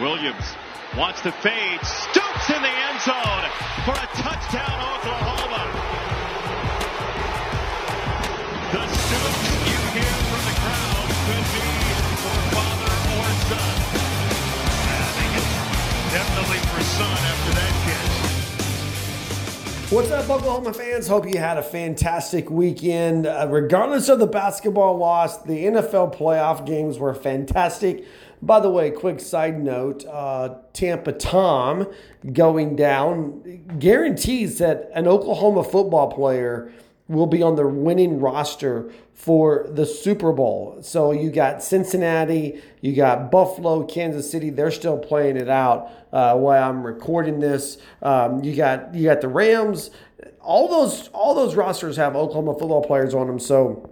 Williams wants to fade, stoops in the end zone for a touchdown, Oklahoma. The stoops you hear from the crowd could be for father or son. I think it's definitely for son after that catch. What's up, Oklahoma fans? Hope you had a fantastic weekend. Uh, regardless of the basketball loss, the NFL playoff games were fantastic. By the way, quick side note uh, Tampa Tom going down guarantees that an Oklahoma football player will be on the winning roster for the Super Bowl. So you got Cincinnati, you got Buffalo, Kansas City. They're still playing it out uh, while I'm recording this. Um, you got you got the Rams. All those all those rosters have Oklahoma football players on them. So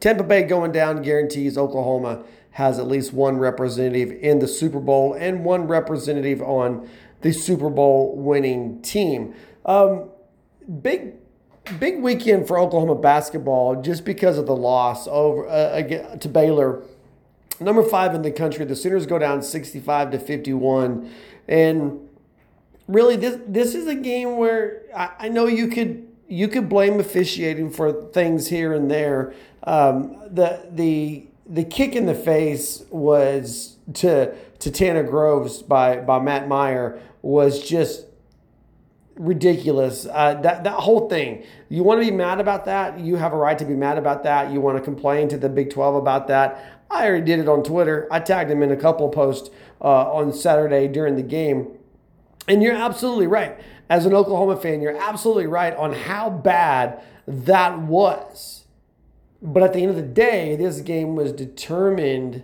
Tampa Bay going down guarantees Oklahoma has at least one representative in the Super Bowl and one representative on the Super Bowl winning team. Um, big big weekend for Oklahoma basketball just because of the loss over uh, to Baylor. Number five in the country, the Sooners go down 65 to 51, and really this this is a game where I, I know you could you could blame officiating for things here and there. Um, the the the kick in the face was to to Tanner Groves by by Matt Mayer was just ridiculous. Uh, that that whole thing. You want to be mad about that? You have a right to be mad about that. You want to complain to the Big Twelve about that? I already did it on Twitter. I tagged him in a couple posts uh, on Saturday during the game, and you're absolutely right. As an Oklahoma fan, you're absolutely right on how bad that was. But at the end of the day, this game was determined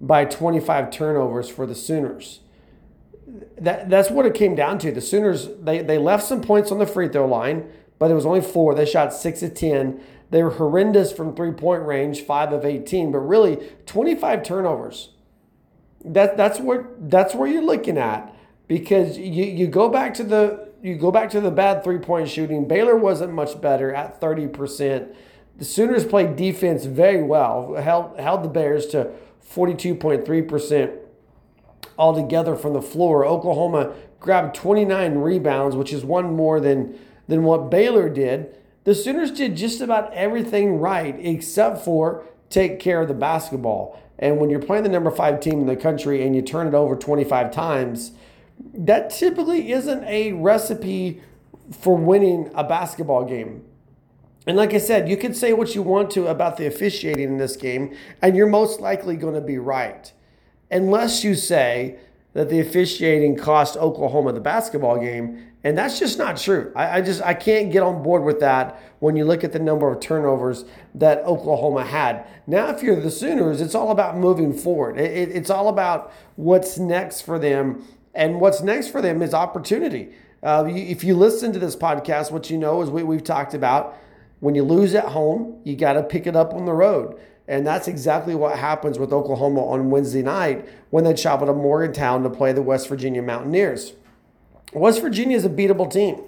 by 25 turnovers for the Sooners. That, that's what it came down to. The Sooners, they, they left some points on the free throw line, but it was only four. They shot six of 10. They were horrendous from three point range, five of 18, but really 25 turnovers. That, that's, where, that's where you're looking at because you, you go back to the you go back to the bad three point shooting. Baylor wasn't much better at 30%. The Sooners played defense very well, held, held the Bears to 42.3% altogether from the floor. Oklahoma grabbed 29 rebounds, which is one more than, than what Baylor did. The Sooners did just about everything right except for take care of the basketball. And when you're playing the number five team in the country and you turn it over 25 times, that typically isn't a recipe for winning a basketball game. And like I said, you can say what you want to about the officiating in this game, and you're most likely going to be right. Unless you say that the officiating cost Oklahoma the basketball game, and that's just not true. I, I, just I can't get on board with that when you look at the number of turnovers that Oklahoma had. Now, if you're the Sooners, it's all about moving forward. It, it, it's all about what's next for them, and what's next for them is opportunity. Uh, if you listen to this podcast, what you know is we, we've talked about when you lose at home, you got to pick it up on the road. And that's exactly what happens with Oklahoma on Wednesday night when they travel to Morgantown to play the West Virginia Mountaineers. West Virginia is a beatable team.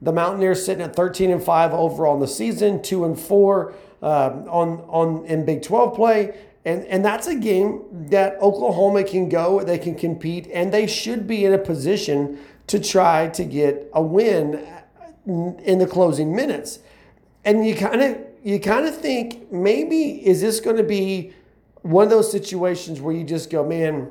The Mountaineers sitting at 13 and 5 overall in the season, 2 and 4 uh, on, on in Big 12 play. And, and that's a game that Oklahoma can go, they can compete, and they should be in a position to try to get a win in the closing minutes and you kind of you kind of think maybe is this going to be one of those situations where you just go, man,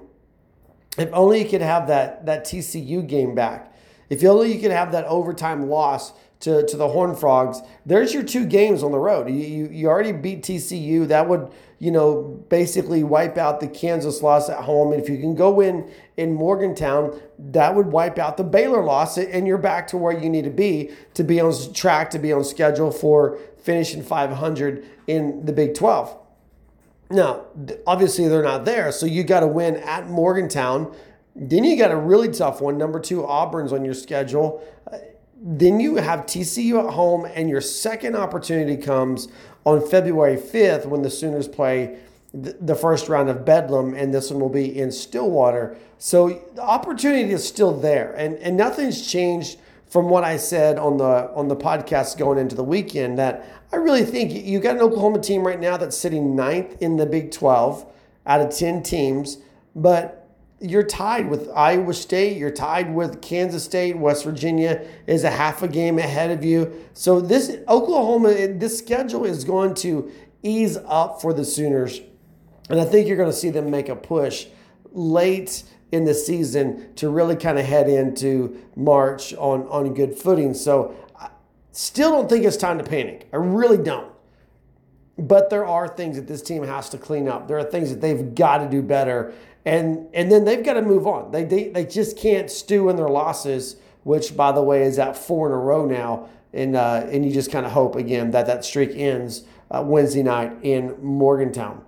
if only you could have that that TCU game back. If only you could have that overtime loss to, to the Horn Frogs. There's your two games on the road. You, you, you already beat TCU. That would, you know, basically wipe out the Kansas loss at home. And if you can go win in Morgantown, that would wipe out the Baylor loss. And you're back to where you need to be to be on track, to be on schedule for finishing 500 in the Big 12. Now, obviously, they're not there, so you got to win at Morgantown. Then you got a really tough one. Number two, Auburn's on your schedule. Uh, then you have TCU at home, and your second opportunity comes on February 5th when the Sooners play the first round of Bedlam, and this one will be in Stillwater. So the opportunity is still there, and, and nothing's changed from what I said on the on the podcast going into the weekend. That I really think you got an Oklahoma team right now that's sitting ninth in the Big 12 out of 10 teams, but you're tied with Iowa State, you're tied with Kansas State, West Virginia is a half a game ahead of you. So this Oklahoma, this schedule is going to ease up for the Sooners and I think you're going to see them make a push late in the season to really kind of head into March on, on good footing. So I still don't think it's time to panic. I really don't. But there are things that this team has to clean up. There are things that they've got to do better. And and then they've got to move on. They, they, they just can't stew in their losses, which, by the way, is at four in a row now. And, uh, and you just kind of hope, again, that that streak ends uh, Wednesday night in Morgantown.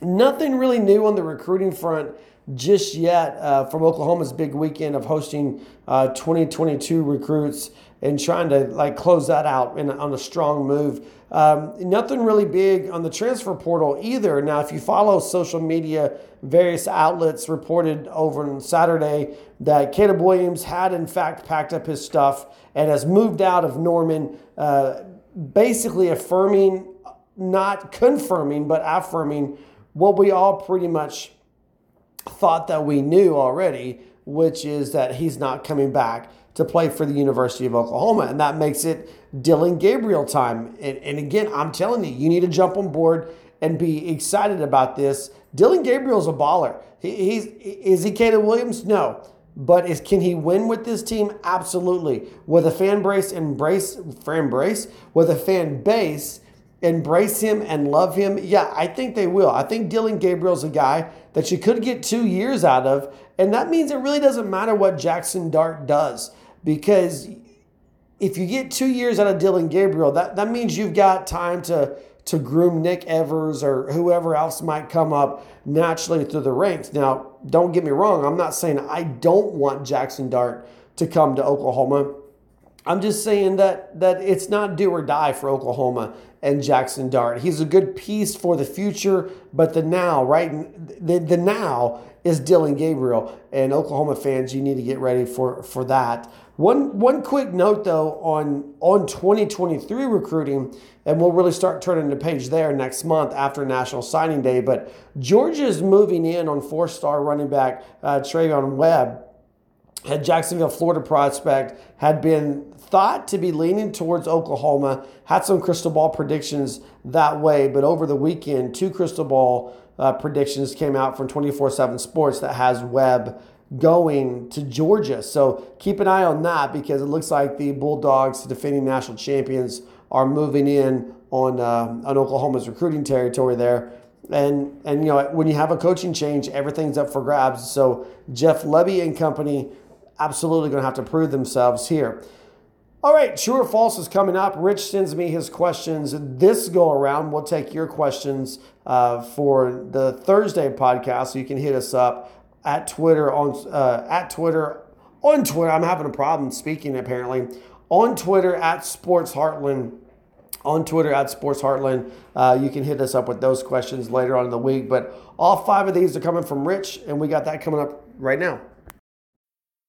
Nothing really new on the recruiting front just yet uh, from Oklahoma's big weekend of hosting uh, 2022 recruits and trying to like close that out in, on a strong move. Um, nothing really big on the transfer portal either. Now, if you follow social media, various outlets reported over on Saturday that Caleb Williams had in fact packed up his stuff and has moved out of Norman, uh, basically affirming, not confirming, but affirming what we all pretty much thought that we knew already, which is that he's not coming back to play for the University of Oklahoma. And that makes it Dillon Gabriel time. And, and again, I'm telling you, you need to jump on board and be excited about this. Dillon Gabriel's a baller. He, he's is he Caleb Williams? No. But is can he win with this team? Absolutely. With a fan base embrace fan base, with a fan base embrace him and love him? Yeah, I think they will. I think Dillon Gabriel's a guy that you could get two years out of. And that means it really doesn't matter what Jackson Dart does because if you get two years out of Dillon Gabriel, that, that means you've got time to, to groom Nick Evers or whoever else might come up naturally through the ranks. Now, don't get me wrong, I'm not saying I don't want Jackson Dart to come to Oklahoma. I'm just saying that that it's not do or die for Oklahoma and Jackson Dart. He's a good piece for the future, but the now, right? The, the now is Dillon Gabriel, and Oklahoma fans, you need to get ready for for that. One one quick note though on on 2023 recruiting, and we'll really start turning the page there next month after National Signing Day. But Georgia is moving in on four-star running back uh, Webb a Jacksonville, Florida prospect, had been thought to be leaning towards Oklahoma, had some crystal ball predictions that way, but over the weekend, two crystal ball uh, predictions came out from 24 7 Sports that has Webb going to Georgia. So keep an eye on that because it looks like the Bulldogs, defending national champions, are moving in on, uh, on Oklahoma's recruiting territory there. And, and you know when you have a coaching change, everything's up for grabs. So Jeff Lebby and company absolutely going to have to prove themselves here. All right, true or false is coming up. Rich sends me his questions this go around. We'll take your questions uh, for the Thursday podcast. So you can hit us up at Twitter on uh, at Twitter on Twitter. I'm having a problem speaking apparently on Twitter at Sports Heartland. On Twitter at Sports Heartland, uh, you can hit us up with those questions later on in the week. But all five of these are coming from Rich, and we got that coming up right now.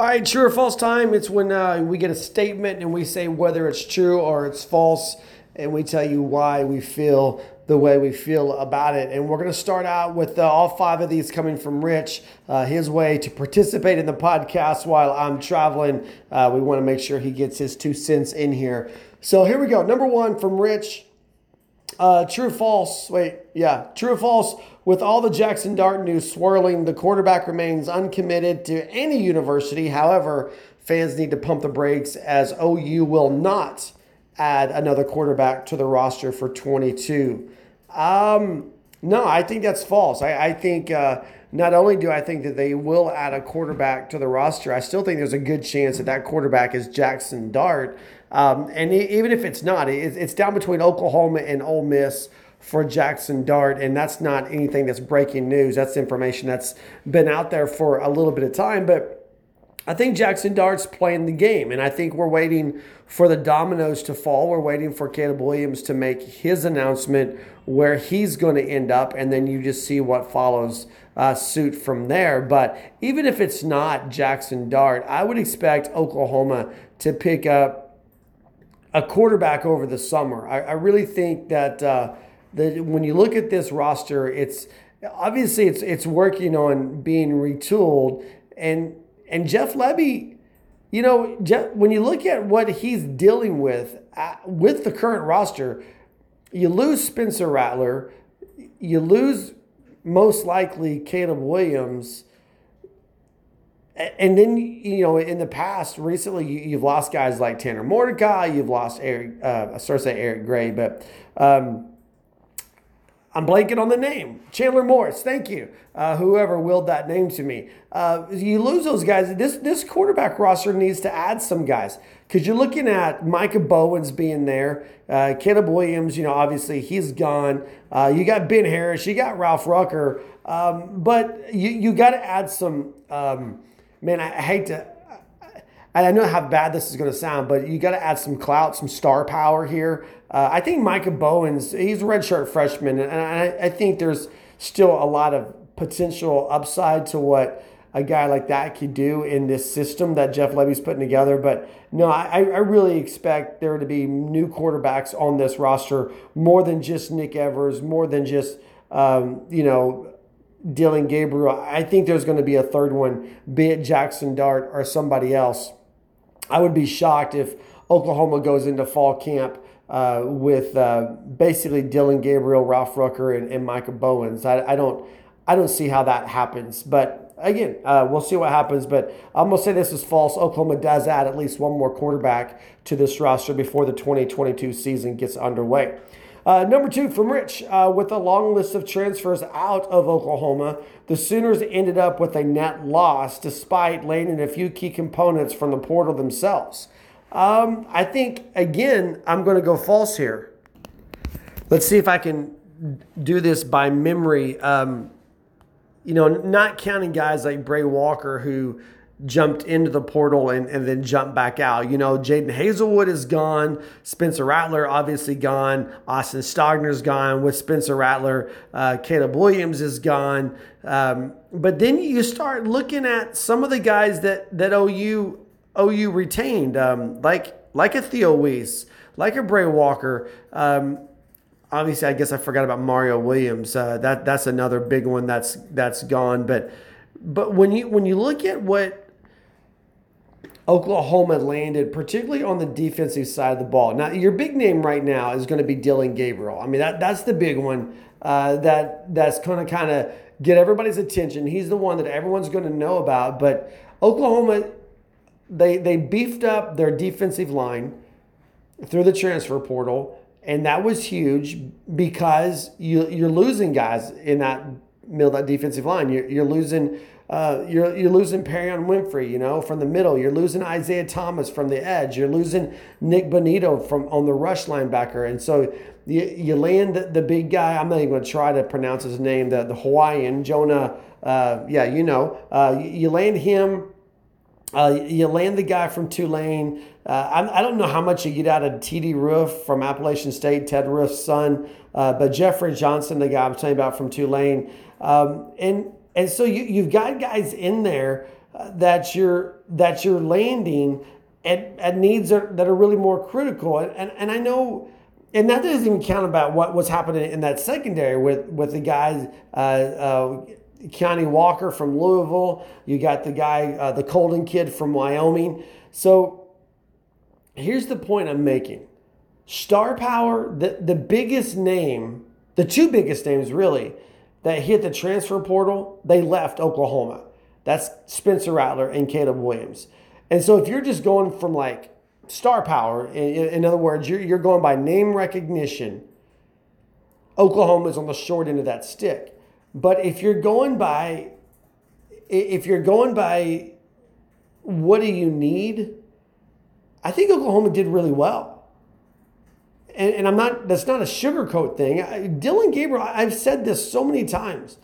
All right, true or false time. It's when uh, we get a statement and we say whether it's true or it's false, and we tell you why we feel the way we feel about it. And we're going to start out with uh, all five of these coming from Rich, uh, his way to participate in the podcast while I'm traveling. Uh, we want to make sure he gets his two cents in here. So here we go. Number one from Rich. Uh, true, false. Wait, yeah, true or false. With all the Jackson Dart news swirling, the quarterback remains uncommitted to any university. However, fans need to pump the brakes as OU will not add another quarterback to the roster for 22. Um, no, I think that's false. I, I think uh, not only do I think that they will add a quarterback to the roster, I still think there's a good chance that that quarterback is Jackson Dart. Um, and even if it's not, it's down between Oklahoma and Ole Miss for Jackson Dart, and that's not anything that's breaking news. That's information that's been out there for a little bit of time, but. I think Jackson Dart's playing the game, and I think we're waiting for the dominoes to fall. We're waiting for Caleb Williams to make his announcement where he's going to end up, and then you just see what follows uh, suit from there. But even if it's not Jackson Dart, I would expect Oklahoma to pick up a quarterback over the summer. I, I really think that uh, that when you look at this roster, it's obviously it's it's working on being retooled, and and Jeff Lebby. You know, Jeff, when you look at what he's dealing with uh, with the current roster, you lose Spencer Rattler, you lose most likely Caleb Williams. And then, you know, in the past, recently, you've lost guys like Tanner Mordecai, you've lost Eric, uh, I started to say Eric Gray, but um, I'm blanking on the name. Chandler Morris, thank you. Uh, whoever willed that name to me. Uh, you lose those guys. This this quarterback roster needs to add some guys because you're looking at Micah Bowens being there, uh, Caleb Williams. You know, obviously he's gone. Uh, you got Ben Harris. You got Ralph Rucker. Um, but you you got to add some. Um, man, I, I hate to. I know how bad this is going to sound, but you got to add some clout, some star power here. Uh, I think Micah Bowens, he's a redshirt freshman, and I, I, think there's still a lot of potential upside to what a guy like that could do in this system that Jeff Lebby's putting together. But no, I, I really expect there to be new quarterbacks on this roster, more than just Nick Evers, more than just, um, you know, Dillon Gabriel. I think there's going to be a third one, be it Jackson Dart or somebody else. I would be shocked if Oklahoma goes into fall camp uh, with uh, basically Dillon Gabriel, Ralph Rucker, and, and Micah Bowens. I, I, don't I don't see how that happens, but again, uh, we'll see what happens. But I'm gonna say this is false. Oklahoma does add at least one more quarterback to this roster before the 2022 season gets underway. Uh, number two from Rich, uh, with a long list of transfers out of Oklahoma, the Sooners ended up with a net loss despite landing a few key components from the portal themselves. Um, I think, again, I'm going to go false here. Let's see if I can do this by memory. Um, you know, not counting guys like Brey Walker who jumped into the portal and, and then jumped back out. You know, Jadon Haselwood is gone. Spencer Rattler obviously gone. Austin Stogner's gone with Spencer Rattler. Uh, Caleb Williams is gone. Um, but then you start looking at some of the guys that that OU OU retained, um, like like a Theo Wease, like a Brey Walker. Um, obviously, I guess I forgot about Mario Williams. Uh, that that's another big one that's that's gone. But but when you when you look at what Oklahoma landed, particularly on the defensive side of the ball. Now, your big name right now is going to be Dillon Gabriel. I mean, that that's the big one uh, that that's going to kind of get everybody's attention. He's the one that everyone's going to know about. But Oklahoma they they beefed up their defensive line through the transfer portal, and that was huge because you you're losing guys in that middle that defensive line. You're, you're losing. Uh, you're, you're losing Perrion Winfrey, you know, from the middle. You're losing Isaiah Thomas from the edge. You're losing Nick Bonitto from on the rush linebacker. And so you, you land the, the big guy. I'm not even going to try to pronounce his name. The, the Hawaiian Jonah. Uh, yeah, you know. Uh, you, you land him uh, you land the guy from Tulane. Uh, I, I, don't know how much you get out of TD Roof from Appalachian State, Ted Roof's son, but Jeffrey Johnson, the guy I'm telling you about from Tulane, um, and and so you you've got guys in there uh, that you're that you're landing at, at needs are, that are really more critical, and, and and I know. And that doesn't even count about what was happening in that secondary with with the guys uh, uh, Walker from Louisville. You got the guy, uh, the Coldon kid from Wyoming. So here's the point I'm making. Star power, the, the biggest name, the two biggest names really, that hit the transfer portal, they left Oklahoma. That's Spencer Rattler and Caleb Williams. And so if you're just going from like star power, in, in other words, you're, you're going by name recognition, Oklahoma is on the short end of that stick. But if you're going by, if you're going by what do you need, I think Oklahoma did really well and, and I'm not, that's not a sugarcoat thing. I, Dillon Gabriel, I've said this so many times.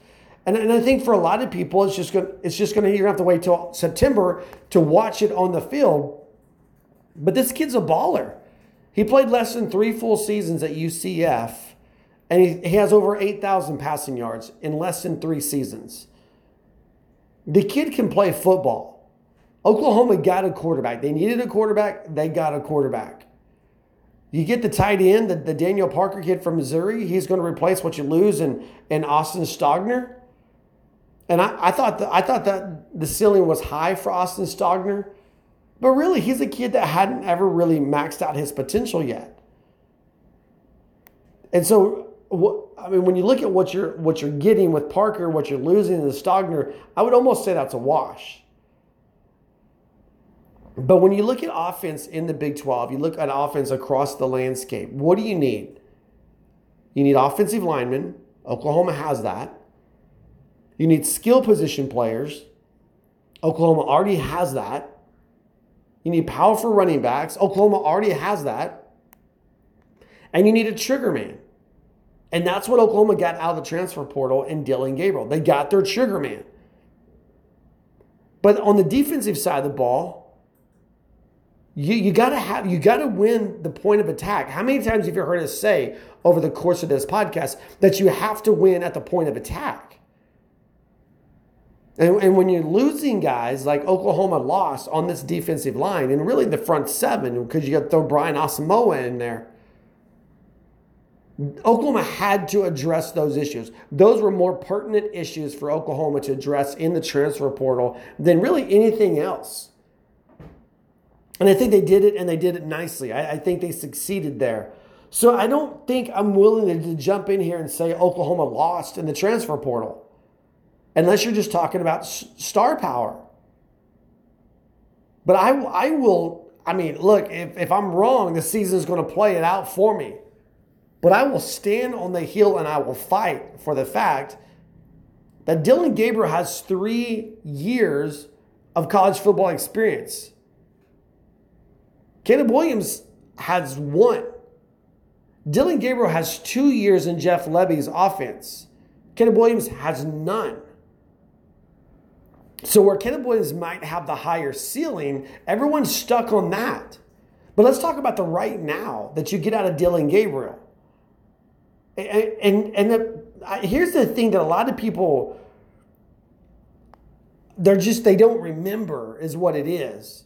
And, and I think for a lot of people, it's just going to, it's just going to, you're going to have to wait till September to watch it on the field. But this kid's a baller. He played less than three full seasons at UCF, and he, he has over 8,000 passing yards in less than three seasons. The kid can play football. Oklahoma got a quarterback. They needed a quarterback, they got a quarterback. You get the tight end, the, the Daniel Parker kid from Missouri. He's going to replace what you lose in, in Austin Stogner. And I, I thought that I thought that the ceiling was high for Austin Stogner, but really he's a kid that hadn't ever really maxed out his potential yet. And so, I mean, when you look at what you're what you're getting with Parker, what you're losing in the Stogner, I would almost say that's a wash. But when you look at offense in the Big 12, you look at offense across the landscape, what do you need? You need offensive linemen. Oklahoma has that. You need skill position players. Oklahoma already has that. You need powerful running backs. Oklahoma already has that. And you need a trigger man. And that's what Oklahoma got out of the transfer portal in Dillon Gabriel. They got their trigger man. But on the defensive side of the ball, you, you gotta have you gotta win the point of attack. How many times have you heard us say over the course of this podcast that you have to win at the point of attack? And, and when you're losing guys like Oklahoma lost on this defensive line, and really the front seven, because you got to throw Brian Asamoah in there. Oklahoma had to address those issues. Those were more pertinent issues for Oklahoma to address in the transfer portal than really anything else. And I think they did it and they did it nicely. I, I think they succeeded there. So I don't think I'm willing to, jump in here and say Oklahoma lost in the transfer portal, unless you're just talking about star power. But I, I will, I mean, look, if, if I'm wrong, the season's going to play it out for me. But I will stand on the hill and I will fight for the fact that Dillon Gabriel has three years of college football experience. Caleb Williams has one. Dillon Gabriel has two years in Jeff Lebby's offense. Caleb Williams has none. So where Caleb Williams might have the higher ceiling, everyone's stuck on that. But let's talk about the right now that you get out of Dillon Gabriel. And and, and the, here's the thing that a lot of people they're just they don't remember is what it is.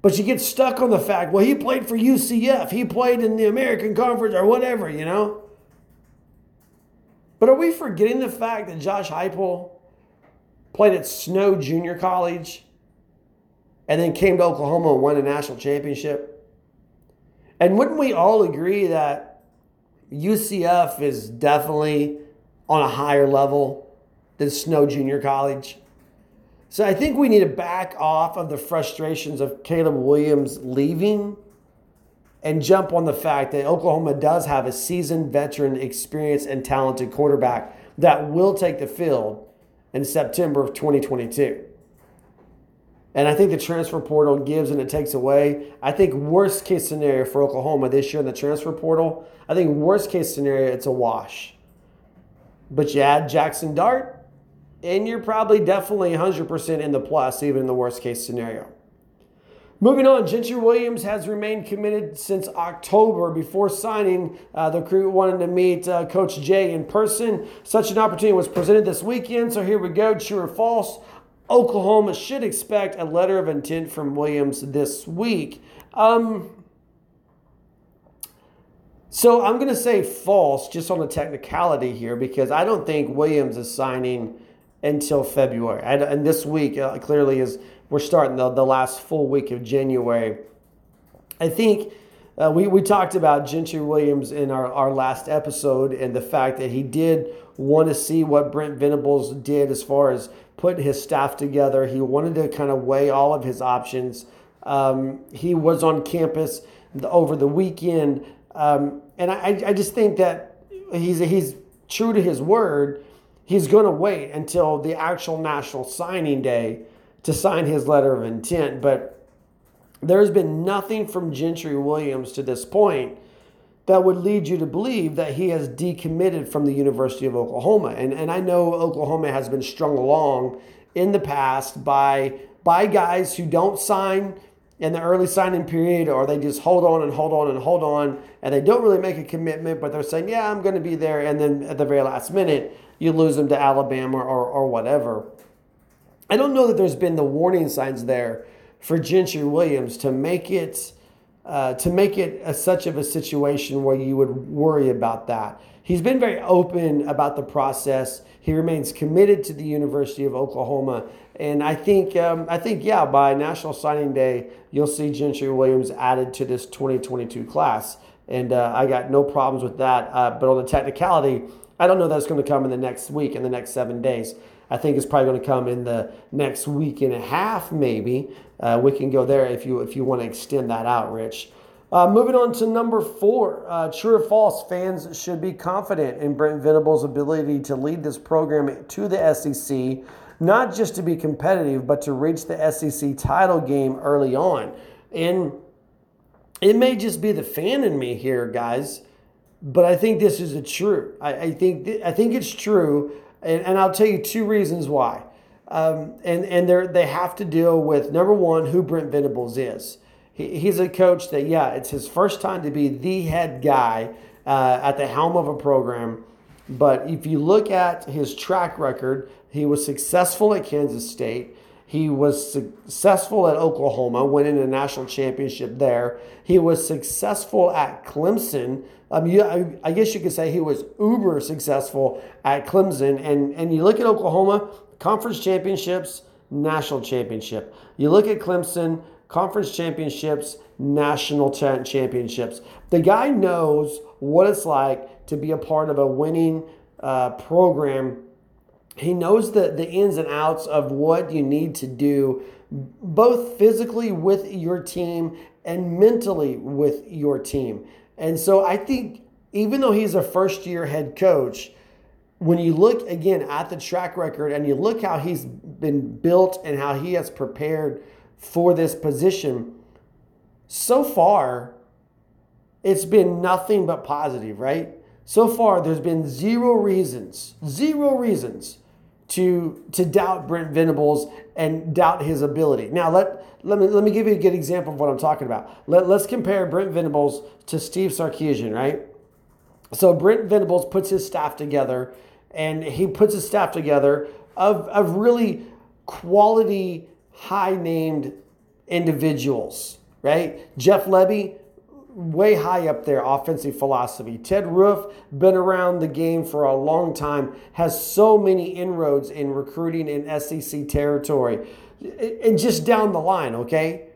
But you get stuck on the fact, well, he played for UCF, he played in the American Conference or whatever, you know? But are we forgetting the fact that Josh Heupel played at Snow Junior College and then came to Oklahoma and won a national championship? And wouldn't we all agree that UCF is definitely on a higher level than Snow Junior College? So I think we need to back off of the frustrations of Caleb Williams leaving and jump on the fact that Oklahoma does have a seasoned veteran, experienced, and talented quarterback that will take the field in September of 2022. And I think the transfer portal gives and it takes away. I think worst case scenario for Oklahoma this year in the transfer portal, I think worst case scenario, it's a wash. But you add Jackson Dart, and you're probably definitely 100% in the plus, even in the worst case scenario. Moving on, Gentry Williams has remained committed since October. Before signing, uh, the crew wanted to meet uh, Coach Jay in person. Such an opportunity was presented this weekend, so here we go. True or false? Oklahoma should expect a letter of intent from Williams this week. Um, so I'm going to say false just on the technicality here because I don't think Williams is signing until February. And, and this week uh, clearly is we're starting the, the last full week of January. I think Uh, we, we talked about Gentry Williams in our, our last episode and the fact that he did want to see what Brent Venables did as far as putting his staff together. He wanted to kind of weigh all of his options. Um, he was on campus over the weekend. Um, and I, I just think that he's, he's true to his word. He's going to wait until the actual national signing day to sign his letter of intent. But there's been nothing from Gentry Williams to this point that would lead you to believe that he has decommitted from the University of Oklahoma. And, and I know Oklahoma has been strung along in the past by, by guys who don't sign in the early signing period or they just hold on and hold on and hold on and they don't really make a commitment, but they're saying, yeah, I'm going to be there. And then at the very last minute, you lose them to Alabama or, or whatever. I don't know that there's been the warning signs there for Gentry Williams to make it uh, to make it a, such of a situation where you would worry about that. He's been very open about the process. He remains committed to the University of Oklahoma, and I think um, I think yeah, by National Signing Day, you'll see Gentry Williams added to this 2022 class, and uh, I got no problems with that. Uh, but on the technicality, I don't know that's going to come in the next week, in the next seven days. I think it's probably going to come in the next week and a half, maybe. Uh, we can go there if you if you want to extend that out, Rich. Uh, moving on to number four, uh, true or false, fans should be confident in Brent Venables' ability to lead this program to the SEC, not just to be competitive, but to reach the SEC title game early on. And it may just be the fan in me here, guys, but I think this is a true. I, I think th- I think it's true and, and I'll tell you two reasons why. Um, and and they they have to deal with number one, who Brent Venables is. He, he's a coach that, yeah, it's his first time to be the head guy uh, at the helm of a program. But if you look at his track record, he was successful at Kansas State. He was successful at Oklahoma, winning a national championship there. He was successful at Clemson. Um, you, I, I guess you could say he was uber successful at Clemson. And, and you look at Oklahoma, conference championships, national championship. You look at Clemson, conference championships, national championships. The guy knows what it's like to be a part of a winning uh, program he knows the, the ins and outs of what you need to do, both physically with your team and mentally with your team. And so I think even though he's a first year head coach, when you look again at the track record and you look how he's been built and how he has prepared for this position, so far it's been nothing but positive, right? So far, there's been zero reasons, zero reasons to to doubt Brent Venables and doubt his ability. Now let let me let me give you a good example of what I'm talking about. Let, let's compare Brent Venables to Steve Sarkisian, right? So Brent Venables puts his staff together and he puts his staff together of, of really quality, high named individuals, right? Jeff Lebby, way high up there offensive philosophy. Ted Roof, been around the game for a long time, has so many inroads in recruiting in SEC territory. And just down the line, okay?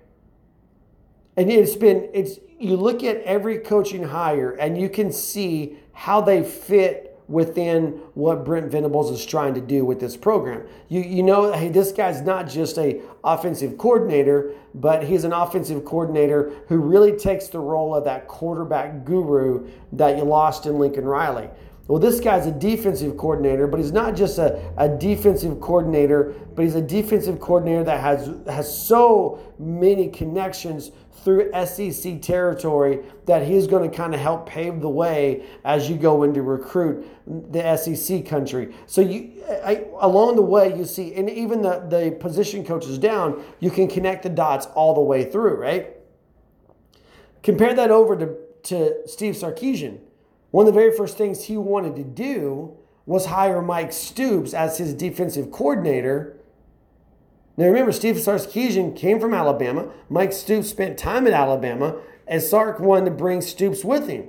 And it's been, it's, you look at every coaching hire and you can see how they fit within what Brent Venables is trying to do with this program. You you know, hey, this guy's not just a offensive coordinator, but he's an offensive coordinator who really takes the role of that quarterback guru that you lost in Lincoln Riley. Well, this guy's a defensive coordinator, but he's not just a, a defensive coordinator, but he's a defensive coordinator that has has so many connections through SEC territory that he's going to kind of help pave the way as you go into recruit the SEC country. So you I, along the way you see, and even the the position coaches down, you can connect the dots all the way through, right? Compare that over to to Steve Sarkisian. One of the very first things he wanted to do was hire Mike Stoops as his defensive coordinator now remember, Steve Sarkisian came from Alabama. Mike Stoops spent time at Alabama, and Sark wanted to bring Stoops with him.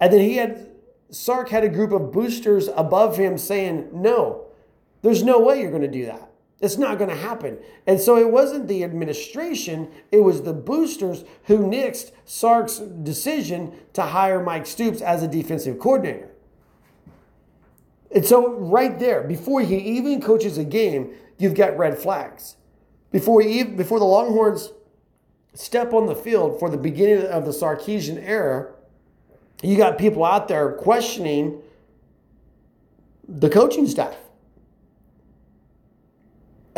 And then he had Sark had a group of boosters above him saying, "No, there's no way you're going to do that. It's not going to happen. And so it wasn't the administration, it was the boosters who nixed Sark's decision to hire Mike Stoops as a defensive coordinator. And so, right there, before he even coaches a game, you've got red flags. Before, he, before the Longhorns step on the field for the beginning of the Sarkisian era, you got people out there questioning the coaching staff.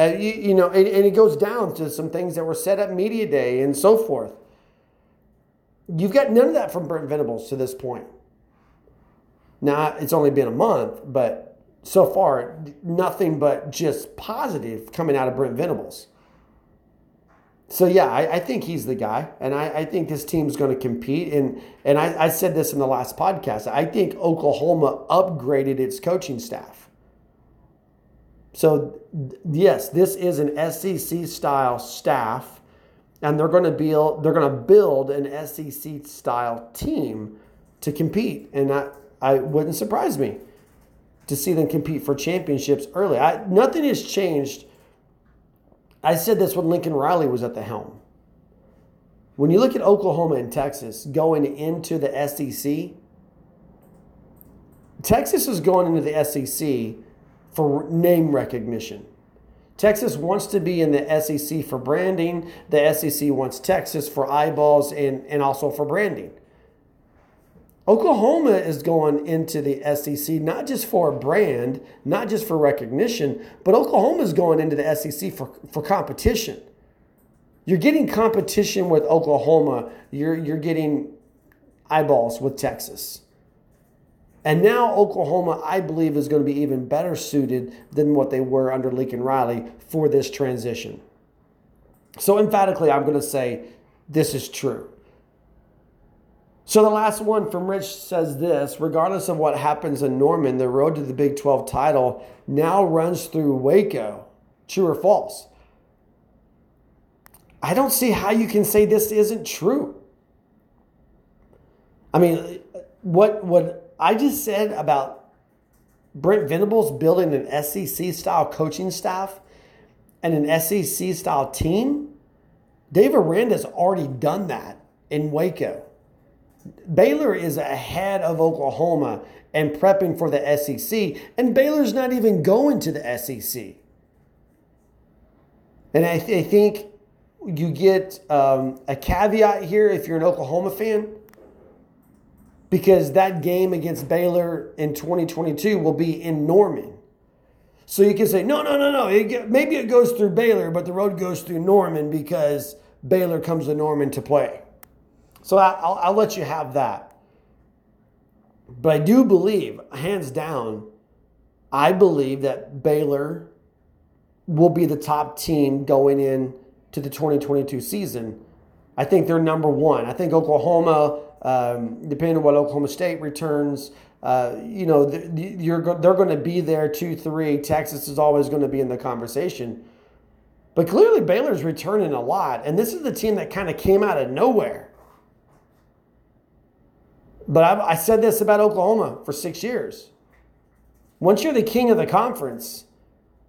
You, you, know, and, and it goes down to some things that were set up media day and so forth. You've got none of that from Brent Venables to this point. Now, it's only been a month, but so far, nothing but just positive coming out of Brent Venables. So yeah, I, I, think he's the guy, and I, I think this team's going to compete. And and I, I said this in the last podcast. I think Oklahoma upgraded its coaching staff. So yes, this is an SEC style staff, and they're going to build they're going to build an SEC style team to compete, and that I wouldn't surprise me to see them compete for championships early. I, nothing has changed I said this when Lincoln Riley was at the helm. When you look at Oklahoma and Texas going into the SEC, Texas is going into the SEC for name recognition. Texas wants to be in the SEC for branding. The SEC wants Texas for eyeballs and, and also for branding. Oklahoma is going into the SEC not just for a brand, not just for recognition, but Oklahoma is going into the SEC for, for competition. You're getting competition with Oklahoma, you're, you're getting eyeballs with Texas. And now Oklahoma, I believe, is going to be even better suited than what they were under Lincoln Riley for this transition. So, emphatically, I'm going to say this is true. So the last one from Rich says this regardless of what happens in Norman, the road to the Big 12 title now runs through Waco. True or false? I don't see how you can say this isn't true. I mean, what what I just said about Brent Venables building an SEC style coaching staff and an SEC style team, Dave Aranda's already done that in Waco. Baylor is ahead of Oklahoma and prepping for the SEC, and Baylor's not even going to the SEC. And I, th- I think you get um, a caveat here if you're an Oklahoma fan, because that game against Baylor in 2022 will be in Norman. So you can say, no, no, no, no. It, maybe it goes through Baylor, but the road goes through Norman because Baylor comes to Norman to play. So I'll, I'll let you have that. But I do believe, hands down, I believe that Baylor will be the top team going in to the 2022 season. I think they're number one. I think Oklahoma, um, depending on what Oklahoma State returns, uh, you know, you're they're going to be there two, three. Texas is always going to be in the conversation. But clearly, Baylor's returning a lot, and this is the team that kind of came out of nowhere. But I've, I said this about Oklahoma for six years. Once you're the king of the conference,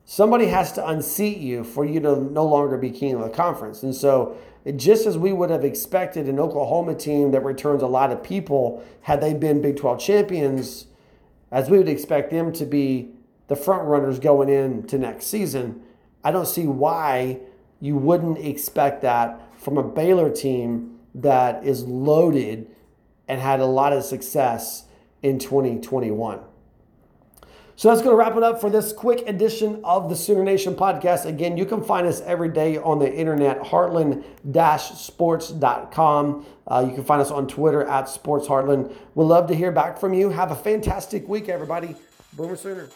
somebody has to unseat you for you to no longer be king of the conference. And so, just as we would have expected an Oklahoma team that returns a lot of people had they been Big 12 champions, as we would expect them to be the front runners going into next season, I don't see why you wouldn't expect that from a Baylor team that is loaded and had a lot of success in 2021. So that's going to wrap it up for this quick edition of the Sooner Nation podcast. Again, you can find us every day on the internet, heartland-sports.com. Uh, you can find us on Twitter at SportsHeartland. We'd love to hear back from you. Have a fantastic week, everybody. Boomer Sooner.